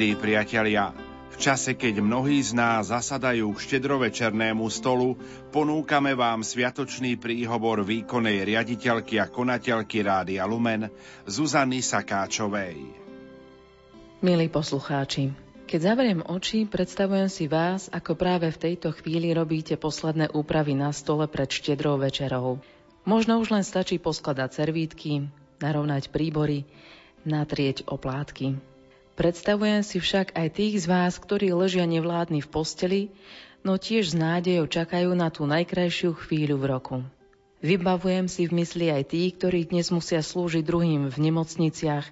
Milí priatelia, v čase, keď mnohí z nás zasadajú k štedrovečernému stolu, ponúkame vám sviatočný príhovor výkonnej riaditeľky a konateľky Rádia Lumen Zuzany Sakáčovej. Milí poslucháči, keď zavriem oči, predstavujem si vás, ako práve v tejto chvíli robíte posledné úpravy na stole pred štedrou večerou. Možno už len stačí poskladať servítky, narovnať príbory, natrieť oplátky. Predstavujem si však aj tých z vás, ktorí ležia nevládni v posteli, no tiež s nádejou čakajú na tú najkrajšiu chvíľu v roku. Vybavujem si v mysli aj tí, ktorí dnes musia slúžiť druhým v nemocniciach,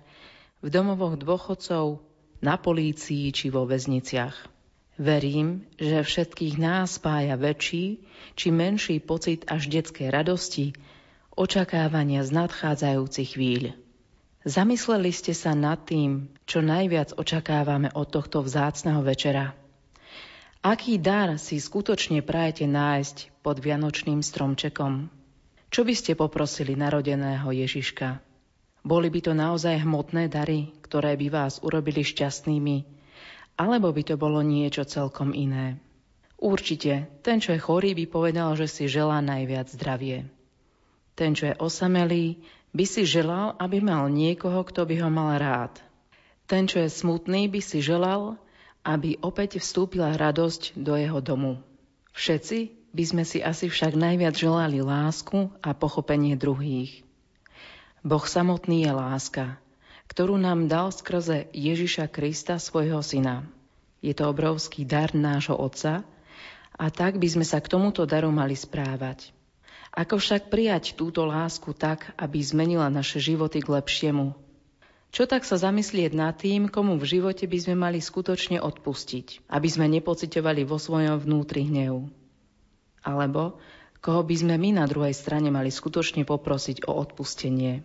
v domovoch dôchodcov, na polícii či vo väzniciach. Verím, že všetkých nás spája väčší či menší pocit až detskej radosti, očakávania z nadchádzajúcich chvíľ. Zamysleli ste sa nad tým, čo najviac očakávame od tohto vzácneho večera? Aký dar si skutočne prajete nájsť pod vianočným stromčekom? Čo by ste poprosili narodeného Ježiška? Boli by to naozaj hmotné dary, ktoré by vás urobili šťastnými, alebo by to bolo niečo celkom iné? Určite, ten, čo je chorý, by povedal, že si želá najviac zdravie. Ten, čo je osamelý, by si želal, aby mal niekoho, kto by ho mal rád. Ten, čo je smutný, by si želal, aby opäť vstúpila radosť do jeho domu. Všetci by sme si asi však najviac želali lásku a pochopenie druhých. Boh samotný je láska, ktorú nám dal skrze Ježiša Krista, svojho syna. Je to obrovský dar nášho Otca a tak by sme sa k tomuto daru mali správať. Ako však prijať túto lásku tak, aby zmenila naše životy k lepšiemu? Čo tak sa zamyslieť nad tým, komu v živote by sme mali skutočne odpustiť, aby sme nepocitovali vo svojom vnútri hnev? Alebo koho by sme my na druhej strane mali skutočne poprosiť o odpustenie?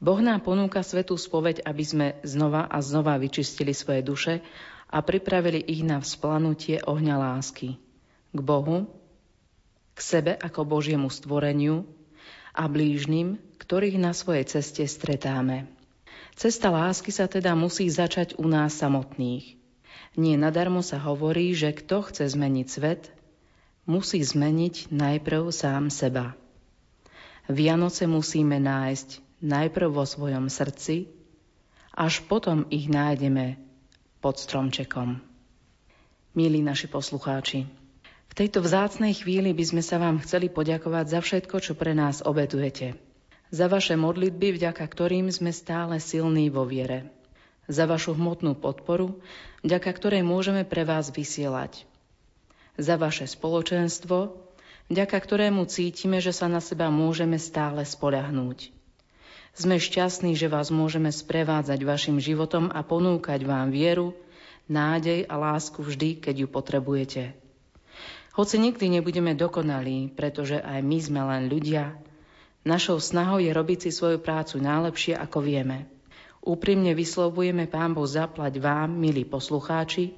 Boh nám ponúka svetú spoveď, aby sme znova a znova vyčistili svoje duše a pripravili ich na vzplanutie ohňa lásky. K Bohu, k sebe ako Božiemu stvoreniu a blížnym, ktorých na svojej ceste stretáme. Cesta lásky sa teda musí začať u nás samotných. Nie nadarmo sa hovorí, že kto chce zmeniť svet, musí zmeniť najprv sám seba. Vianoce musíme nájsť najprv vo svojom srdci, až potom ich nájdeme pod stromčekom. Milí naši poslucháči, tejto vzácnej chvíli by sme sa vám chceli poďakovať za všetko, čo pre nás obetujete. Za vaše modlitby, vďaka ktorým sme stále silní vo viere. Za vašu hmotnú podporu, vďaka ktorej môžeme pre vás vysielať. Za vaše spoločenstvo, vďaka ktorému cítime, že sa na seba môžeme stále spoľahnúť. Sme šťastní, že vás môžeme sprevádzať vašim životom a ponúkať vám vieru, nádej a lásku vždy, keď ju potrebujete. Hoci nikdy nebudeme dokonalí, pretože aj my sme len ľudia, našou snahou je robiť si svoju prácu najlepšie, ako vieme. Úprimne vyslovujeme Pán Boh zaplať vám, milí poslucháči,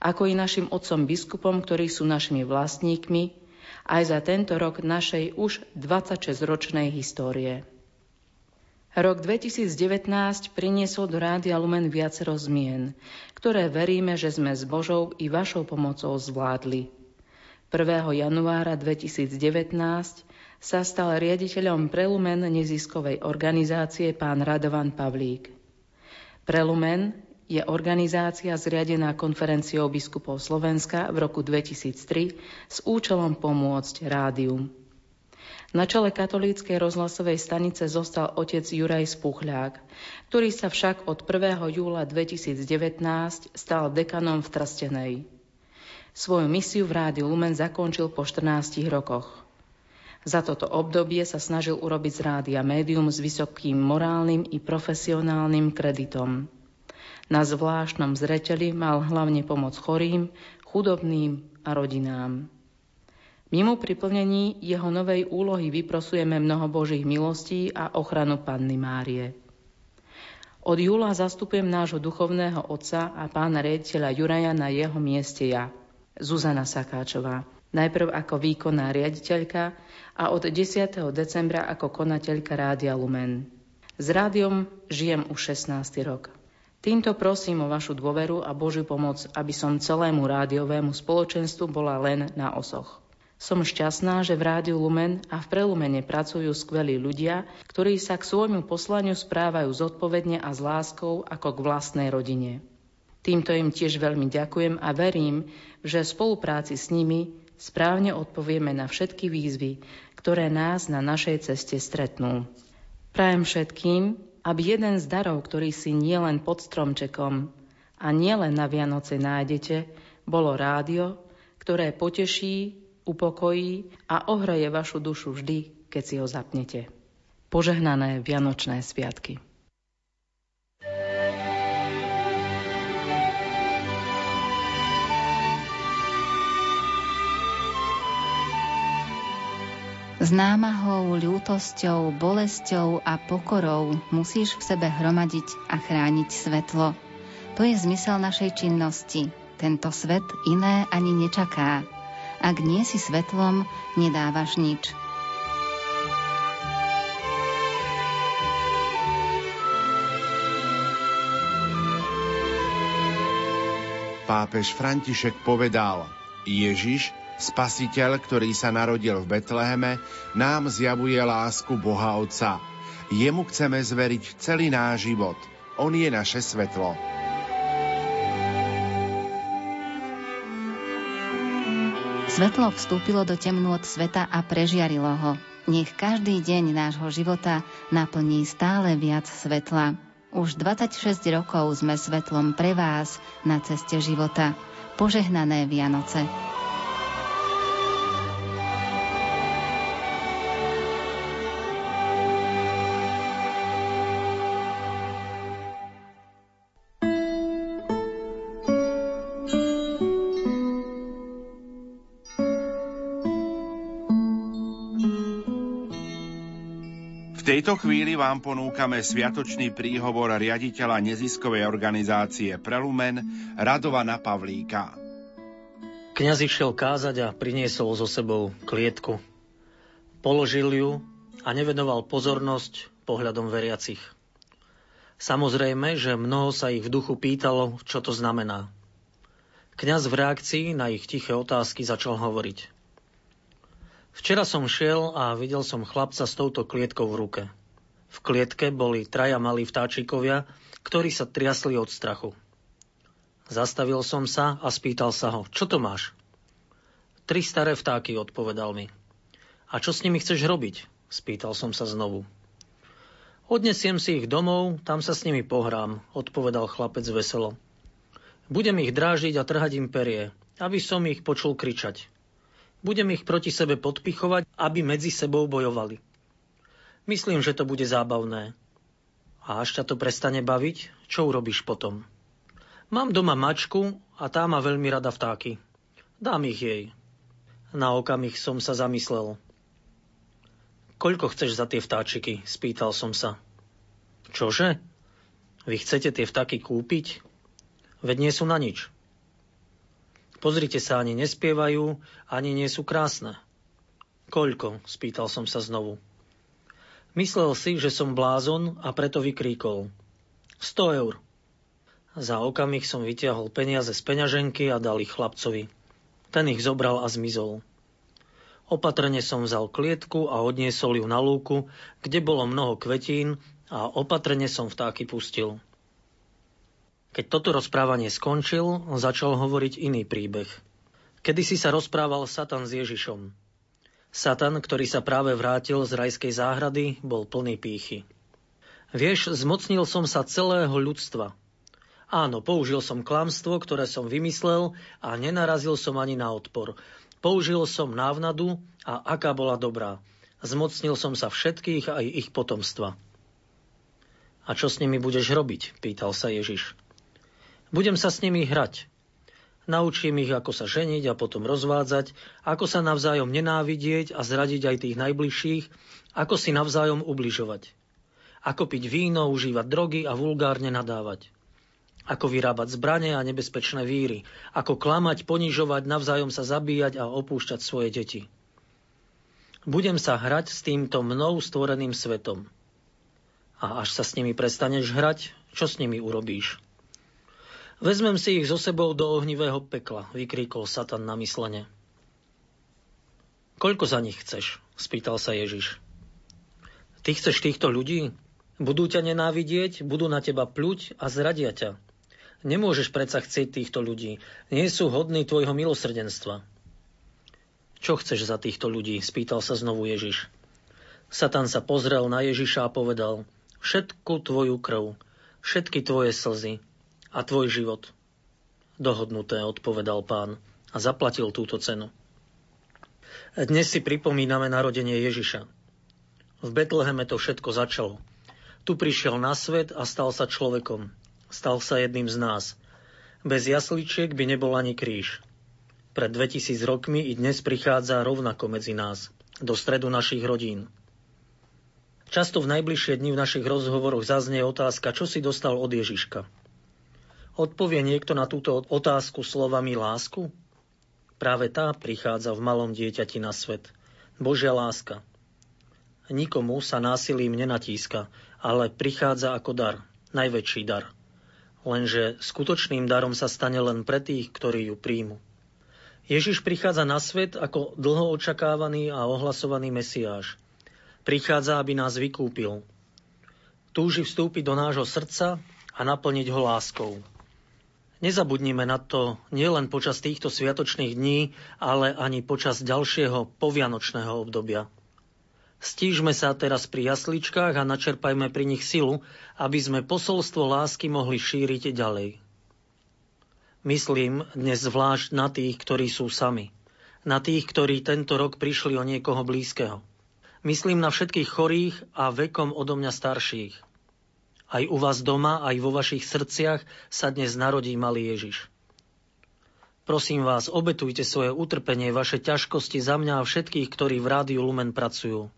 ako i našim otcom biskupom, ktorí sú našimi vlastníkmi, aj za tento rok našej už 26-ročnej histórie. Rok 2019 priniesol do Rádia Lumen viacero zmien, ktoré veríme, že sme s Božou i vašou pomocou zvládli. 1. januára 2019 sa stal riaditeľom Prelumen neziskovej organizácie pán Radovan Pavlík. Prelumen je organizácia zriadená konferenciou biskupov Slovenska v roku 2003 s účelom pomôcť rádium. Na čele katolíckej rozhlasovej stanice zostal otec Juraj Spuchľák, ktorý sa však od 1. júla 2019 stal dekanom v Trstenej. Svoju misiu v Rádiu Lumen zakončil po 14 rokoch. Za toto obdobie sa snažil urobiť z rádia médium s vysokým morálnym i profesionálnym kreditom. Na zvláštnom zreteli mal hlavne pomoc chorým, chudobným a rodinám. Mimo priplnení jeho novej úlohy vyprosujeme mnoho Božích milostí a ochranu Panny Márie. Od júla zastupujem nášho duchovného otca a pána riaditeľa Juraja na jeho mieste ja – Zuzana Sakáčová. Najprv ako výkonná riaditeľka a od 10. decembra ako konateľka Rádia Lumen. S rádiom žijem už 16. rok. Týmto prosím o vašu dôveru a Božiu pomoc, aby som celému rádiovému spoločenstvu bola len na osoch. Som šťastná, že v Rádiu Lumen a v Prelumene pracujú skvelí ľudia, ktorí sa k svojmu poslaniu správajú zodpovedne a s láskou ako k vlastnej rodine. Týmto im tiež veľmi ďakujem a verím, že v spolupráci s nimi správne odpovieme na všetky výzvy, ktoré nás na našej ceste stretnú. Prajem všetkým, aby jeden z darov, ktorý si nielen pod stromčekom a nielen na Vianoce nájdete, bolo rádio, ktoré poteší, upokojí a ohreje vašu dušu vždy, keď si ho zapnete. Požehnané Vianočné sviatky. S námahou, ľútosťou, bolesťou a pokorou musíš v sebe hromadiť a chrániť svetlo. To je zmysel našej činnosti. Tento svet iné ani nečaká. Ak nie si svetlom, nedávaš nič. Pápež František povedal, Ježiš Spasiteľ, ktorý sa narodil v Betleheme, nám zjavuje lásku Boha Otca. Jemu chceme zveriť celý náš život. On je naše svetlo. Svetlo vstúpilo do temnôt sveta a prežiarilo ho. Nech každý deň nášho života naplní stále viac svetla. Už 26 rokov sme svetlom pre vás na ceste života. Požehnané Vianoce. Tejto chvíli vám ponúkame sviatočný príhovor riaditeľa neziskovej organizácie Prelumen Radovana Pavlíka. Kňaz išiel kázať a priniesol so sebou klietku. Položil ju a nevenoval pozornosť pohľadom veriacich. Samozrejme, že mnoho sa ich v duchu pýtalo, čo to znamená. Kňaz v reakcii na ich tiché otázky začal hovoriť. Včera som šiel a videl som chlapca s touto klietkou v ruke. V klietke boli traja malí vtáčikovia, ktorí sa triasli od strachu. Zastavil som sa a spýtal sa ho, čo to máš? Tri staré vtáky, odpovedal mi. A čo s nimi chceš robiť? Spýtal som sa znovu. Odnesiem si ich domov, tam sa s nimi pohrám, odpovedal chlapec veselo. Budem ich drážiť a trhať im perie, aby som ich počul kričať. Budem ich proti sebe podpichovať, aby medzi sebou bojovali. Myslím, že to bude zábavné. A až ťa to prestane baviť, čo urobíš potom? Mám doma mačku a tá má veľmi rada vtáky. Dám ich jej. Na okamih som sa zamyslel. Koľko chceš za tie vtáčiky? Spýtal som sa. Čože? Vy chcete tie vtáky kúpiť? Veď nie sú na nič. Pozrite sa, ani nespievajú, ani nie sú krásne. Koľko? spýtal som sa znovu. Myslel si, že som blázon a preto vykríkol. 100 eur. Za okamih som vytiahol peniaze z peňaženky a dal ich chlapcovi. Ten ich zobral a zmizol. Opatrne som vzal klietku a odniesol ju na lúku, kde bolo mnoho kvetín a opatrne som vtáky pustil. Keď toto rozprávanie skončil, začal hovoriť iný príbeh. Kedy si sa rozprával Satan s Ježišom. Satan, ktorý sa práve vrátil z rajskej záhrady, bol plný pýchy. Vieš, zmocnil som sa celého ľudstva. Áno, použil som klamstvo, ktoré som vymyslel a nenarazil som ani na odpor. Použil som návnadu a aká bola dobrá. Zmocnil som sa všetkých aj ich potomstva. A čo s nimi budeš robiť? pýtal sa Ježiš. Budem sa s nimi hrať. Naučím ich, ako sa ženiť a potom rozvádzať, ako sa navzájom nenávidieť a zradiť aj tých najbližších, ako si navzájom ubližovať. Ako piť víno, užívať drogy a vulgárne nadávať. Ako vyrábať zbranie a nebezpečné víry. Ako klamať, ponižovať, navzájom sa zabíjať a opúšťať svoje deti. Budem sa hrať s týmto mnou stvoreným svetom. A až sa s nimi prestaneš hrať, čo s nimi urobíš? Vezmem si ich so sebou do ohnivého pekla, vykríkol Satan na myslenie. Koľko za nich chceš? spýtal sa Ježiš. Ty chceš týchto ľudí? Budú ťa nenávidieť, budú na teba pľuť a zradia ťa. Nemôžeš predsa chcieť týchto ľudí. Nie sú hodní tvojho milosrdenstva. Čo chceš za týchto ľudí? spýtal sa znovu Ježiš. Satan sa pozrel na Ježiša a povedal, všetku tvoju krv, všetky tvoje slzy a tvoj život. Dohodnuté, odpovedal pán a zaplatil túto cenu. Dnes si pripomíname narodenie Ježiša. V Betleheme to všetko začalo. Tu prišiel na svet a stal sa človekom. Stal sa jedným z nás. Bez jasličiek by nebol ani kríž. Pred 2000 rokmi i dnes prichádza rovnako medzi nás, do stredu našich rodín. Často v najbližšie dni v našich rozhovoroch zaznie otázka, čo si dostal od Ježiška. Odpovie niekto na túto otázku slovami lásku? Práve tá prichádza v malom dieťati na svet. Božia láska. Nikomu sa násilím nenatíska, ale prichádza ako dar, najväčší dar. Lenže skutočným darom sa stane len pre tých, ktorí ju príjmu. Ježiš prichádza na svet ako dlho očakávaný a ohlasovaný Mesiáš. Prichádza, aby nás vykúpil. Túži vstúpiť do nášho srdca a naplniť ho láskou. Nezabudnime na to nielen počas týchto sviatočných dní, ale ani počas ďalšieho povianočného obdobia. Stížme sa teraz pri jasličkách a načerpajme pri nich silu, aby sme posolstvo lásky mohli šíriť ďalej. Myslím dnes zvlášť na tých, ktorí sú sami. Na tých, ktorí tento rok prišli o niekoho blízkeho. Myslím na všetkých chorých a vekom odo mňa starších. Aj u vás doma, aj vo vašich srdciach sa dnes narodí malý Ježiš. Prosím vás, obetujte svoje utrpenie, vaše ťažkosti za mňa a všetkých, ktorí v Rádiu Lumen pracujú.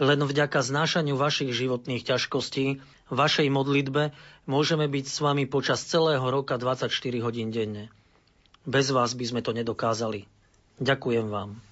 Len vďaka znášaniu vašich životných ťažkostí, vašej modlitbe, môžeme byť s vami počas celého roka 24 hodín denne. Bez vás by sme to nedokázali. Ďakujem vám.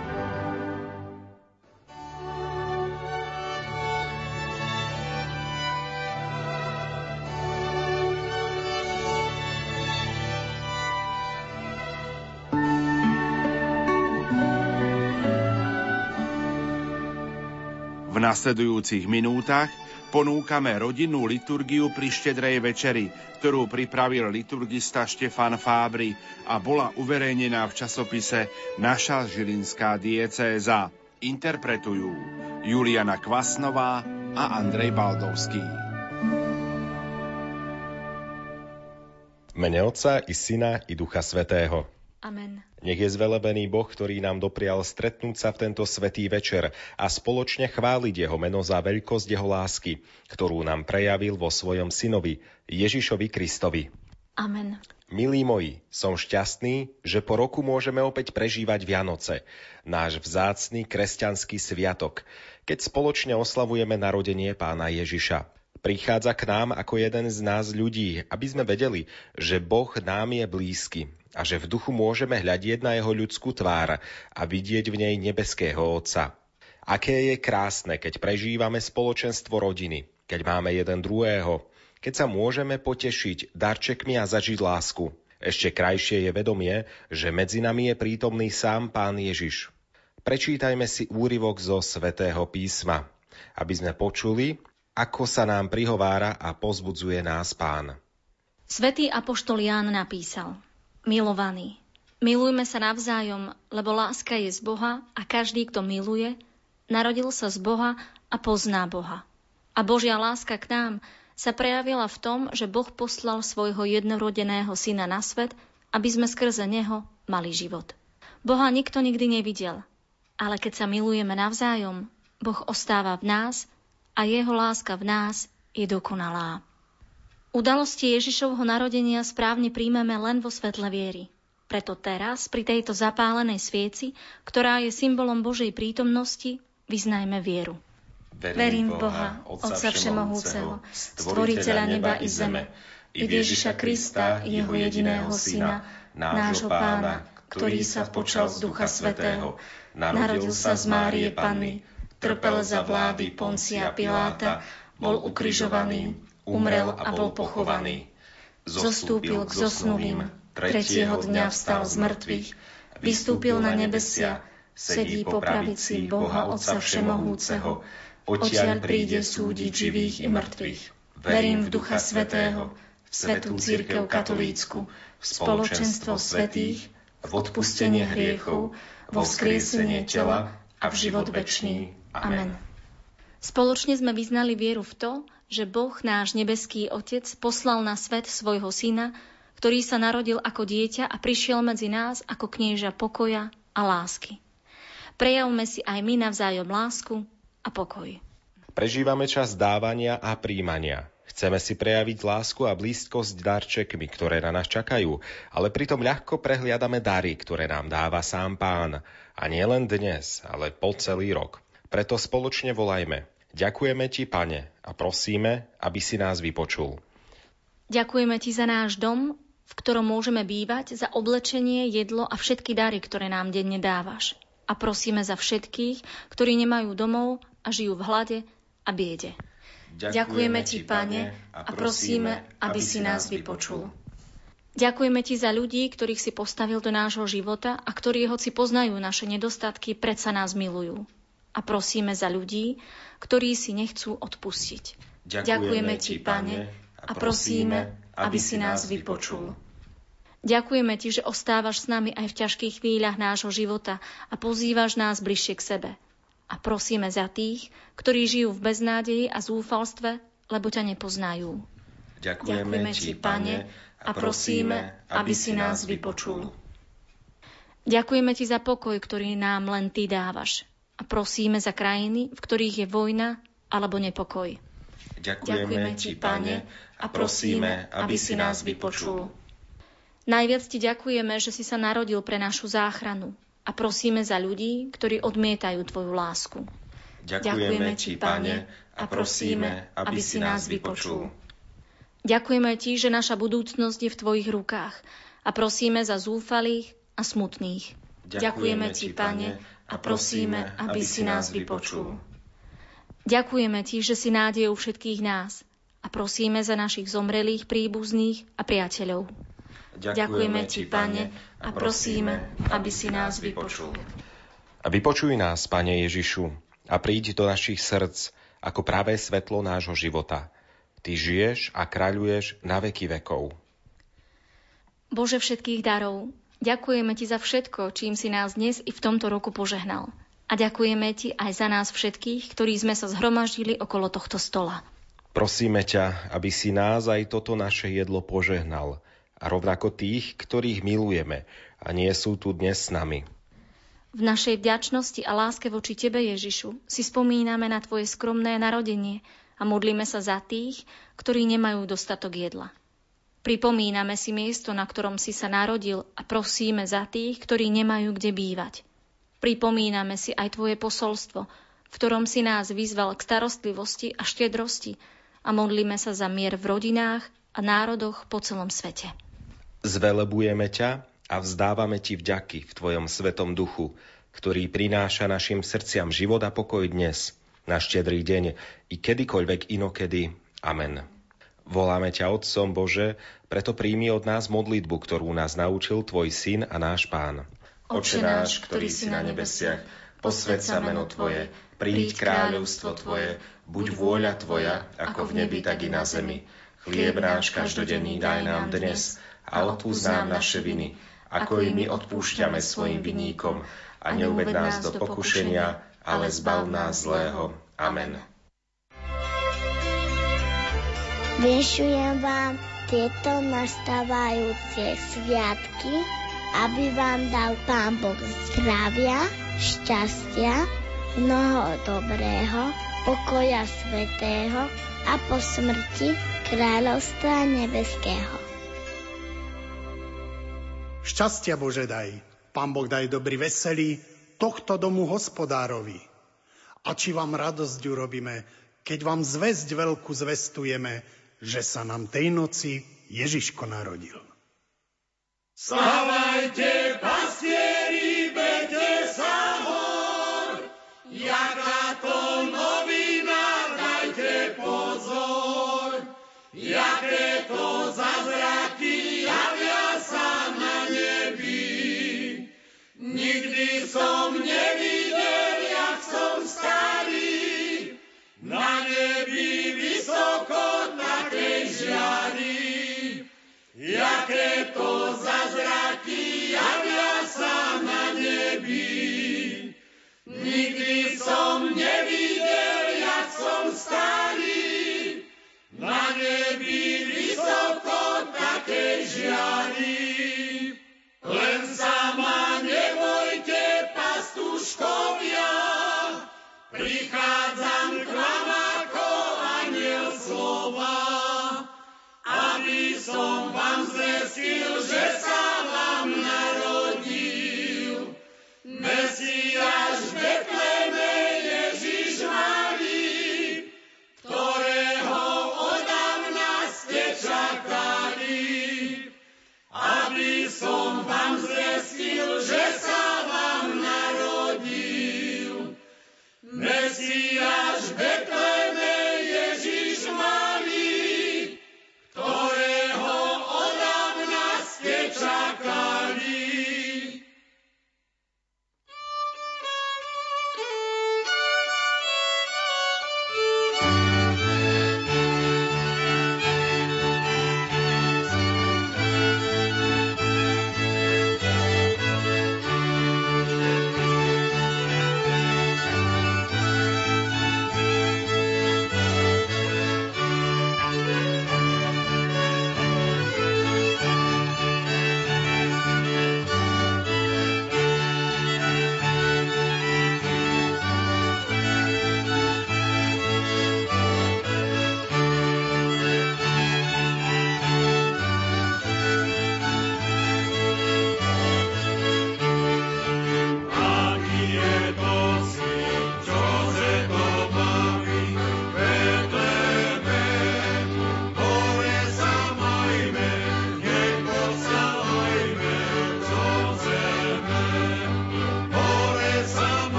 Nasledujúcich minútach ponúkame rodinnú liturgiu pri štedrej večeri, ktorú pripravil liturgista Štefan Fábry a bola uverejnená v časopise Naša žilinská diecéza. Interpretujú Juliana Kvasnová a Andrej Baldovský. Mene Otca i Syna i Ducha Svetého. Amen. Nech je zvelebený Boh, ktorý nám doprial stretnúť sa v tento svetý večer a spoločne chváliť Jeho meno za veľkosť Jeho lásky, ktorú nám prejavil vo svojom synovi, Ježišovi Kristovi. Amen. Milí moji, som šťastný, že po roku môžeme opäť prežívať Vianoce, náš vzácný kresťanský sviatok, keď spoločne oslavujeme narodenie pána Ježiša. Prichádza k nám ako jeden z nás ľudí, aby sme vedeli, že Boh nám je blízky a že v duchu môžeme hľadieť na jeho ľudskú tvár a vidieť v nej nebeského Otca. Aké je krásne, keď prežívame spoločenstvo rodiny, keď máme jeden druhého, keď sa môžeme potešiť darčekmi a zažiť lásku. Ešte krajšie je vedomie, že medzi nami je prítomný sám Pán Ježiš. Prečítajme si úryvok zo svätého písma, aby sme počuli, ako sa nám prihovára a pozbudzuje nás Pán. Svetý Apoštol Ján napísal – Milovaní, milujme sa navzájom, lebo láska je z Boha a každý, kto miluje, narodil sa z Boha a pozná Boha. A Božia láska k nám sa prejavila v tom, že Boh poslal svojho jednorodeného syna na svet, aby sme skrze neho mali život. Boha nikto nikdy nevidel, ale keď sa milujeme navzájom, Boh ostáva v nás a jeho láska v nás je dokonalá. Udalosti Ježišovho narodenia správne príjmeme len vo svetle viery. Preto teraz, pri tejto zapálenej svieci, ktorá je symbolom Božej prítomnosti, vyznajme vieru. Verím v Boha, Otca Všemohúceho, Stvoriteľa neba i zeme, i Ježiša Krista, Jeho jediného Syna, nášho Pána, ktorý sa počal z Ducha Svetého, narodil sa z Márie Panny, trpel za vlády Poncia Piláta, bol ukrižovaný, umrel a bol pochovaný. Zostúpil k zosnulým, tretieho dňa vstal z mŕtvych, vystúpil na nebesia, sedí po pravici Boha Otca Všemohúceho, odtiaľ príde súdiť živých i mŕtvych. Verím v Ducha Svetého, v Svetú Církev Katolícku, v spoločenstvo svetých, v odpustenie hriechov, vo vzkriesenie tela a v život večný. Amen. Spoločne sme vyznali vieru v to, že Boh, náš nebeský Otec, poslal na svet svojho Syna, ktorý sa narodil ako dieťa a prišiel medzi nás ako knieža pokoja a lásky. Prejavme si aj my navzájom lásku a pokoj. Prežívame čas dávania a príjmania. Chceme si prejaviť lásku a blízkosť darčekmi, ktoré na nás čakajú, ale pritom ľahko prehliadame dary, ktoré nám dáva sám pán. A nie len dnes, ale po celý rok. Preto spoločne volajme. Ďakujeme ti, pane, a prosíme, aby si nás vypočul. Ďakujeme ti za náš dom, v ktorom môžeme bývať, za oblečenie, jedlo a všetky dary, ktoré nám denne dávaš. A prosíme za všetkých, ktorí nemajú domov a žijú v hlade a biede. Ďakujeme Ti, Pane, a prosíme, aby si nás vypočul. Ďakujeme Ti za ľudí, ktorých si postavil do nášho života a ktorí, hoci poznajú naše nedostatky, predsa nás milujú. A prosíme za ľudí, ktorí si nechcú odpustiť. Ďakujeme Ti, Pane, a prosíme, aby si nás vypočul. Ďakujeme Ti, že ostávaš s nami aj v ťažkých chvíľach nášho života a pozývaš nás bližšie k sebe. A prosíme za tých, ktorí žijú v beznádeji a zúfalstve, lebo ťa nepoznajú. Ďakujeme, Ďakujeme Ti, Pane, a prosíme, aby si nás vypočul. Ďakujeme Ti za pokoj, ktorý nám len Ty dávaš. A prosíme za krajiny, v ktorých je vojna alebo nepokoj. Ďakujeme, Ďakujeme Ti, Pane, a prosíme, aby si nás vypočul. Najviac Ti ďakujeme, že si sa narodil pre našu záchranu a prosíme za ľudí, ktorí odmietajú Tvoju lásku. Ďakujeme, Ti, Pane, a prosíme, aby si nás vypočul. Ďakujeme Ti, že naša budúcnosť je v Tvojich rukách a prosíme za zúfalých a smutných. Ďakujeme Ti, Pane, a prosíme, aby si nás vypočul. Ďakujeme Ti, že si nádejou všetkých nás a prosíme za našich zomrelých príbuzných a priateľov. Ďakujeme Ti, Pane, a prosíme, aby si nás vypočul. A vypočuj nás, Pane Ježišu, a príď do našich srdc ako práve svetlo nášho života. Ty žiješ a kráľuješ na veky vekov. Bože všetkých darov, ďakujeme Ti za všetko, čím si nás dnes i v tomto roku požehnal. A ďakujeme Ti aj za nás všetkých, ktorí sme sa zhromaždili okolo tohto stola. Prosíme ťa, aby si nás aj toto naše jedlo požehnal a rovnako tých, ktorých milujeme a nie sú tu dnes s nami. V našej vďačnosti a láske voči Tebe, Ježišu, si spomíname na Tvoje skromné narodenie a modlíme sa za tých, ktorí nemajú dostatok jedla. Pripomíname si miesto, na ktorom si sa narodil a prosíme za tých, ktorí nemajú kde bývať. Pripomíname si aj Tvoje posolstvo, v ktorom si nás vyzval k starostlivosti a štedrosti, a modlíme sa za mier v rodinách a národoch po celom svete. Zvelebujeme ťa a vzdávame ti vďaky v tvojom svetom duchu, ktorý prináša našim srdciam život a pokoj dnes, na štedrý deň i kedykoľvek inokedy. Amen. Voláme ťa Otcom Bože, preto príjmi od nás modlitbu, ktorú nás naučil Tvoj Syn a náš Pán. Oče náš, ktorý si na nebesiach, posved sa meno Tvoje, príď kráľovstvo Tvoje, buď vôľa Tvoja, ako v nebi, tak i na zemi. Chlieb náš každodenný daj nám dnes a odpúsť nám naše viny, ako i my odpúšťame svojim vinníkom. A neuved nás do pokušenia, ale zbav nás zlého. Amen. Vyšujem vám tieto nastávajúce sviatky aby vám dal Pán Boh zdravia, šťastia, mnoho dobrého, pokoja svetého a po smrti kráľovstva nebeského. Šťastia Bože daj, Pán Boh daj dobrý veselý, tohto domu hospodárovi. A či vám radosť urobíme, keď vám zväzť veľkú zvestujeme, že sa nám tej noci Ježiško narodil. Stávajte, pastieri, bete sa hor, jaká to novina, dajte pozor, jaké to zázraky javia sa na nebi. Nikdy som nevidel, jak som starý, na som nevidel, jak som starý, na nebi vysoko také žiari. Len sa ma nebojte, pastuškovia, prichádzam k vám ako aniel slova aby som vám zvestil, že sa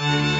s veľkým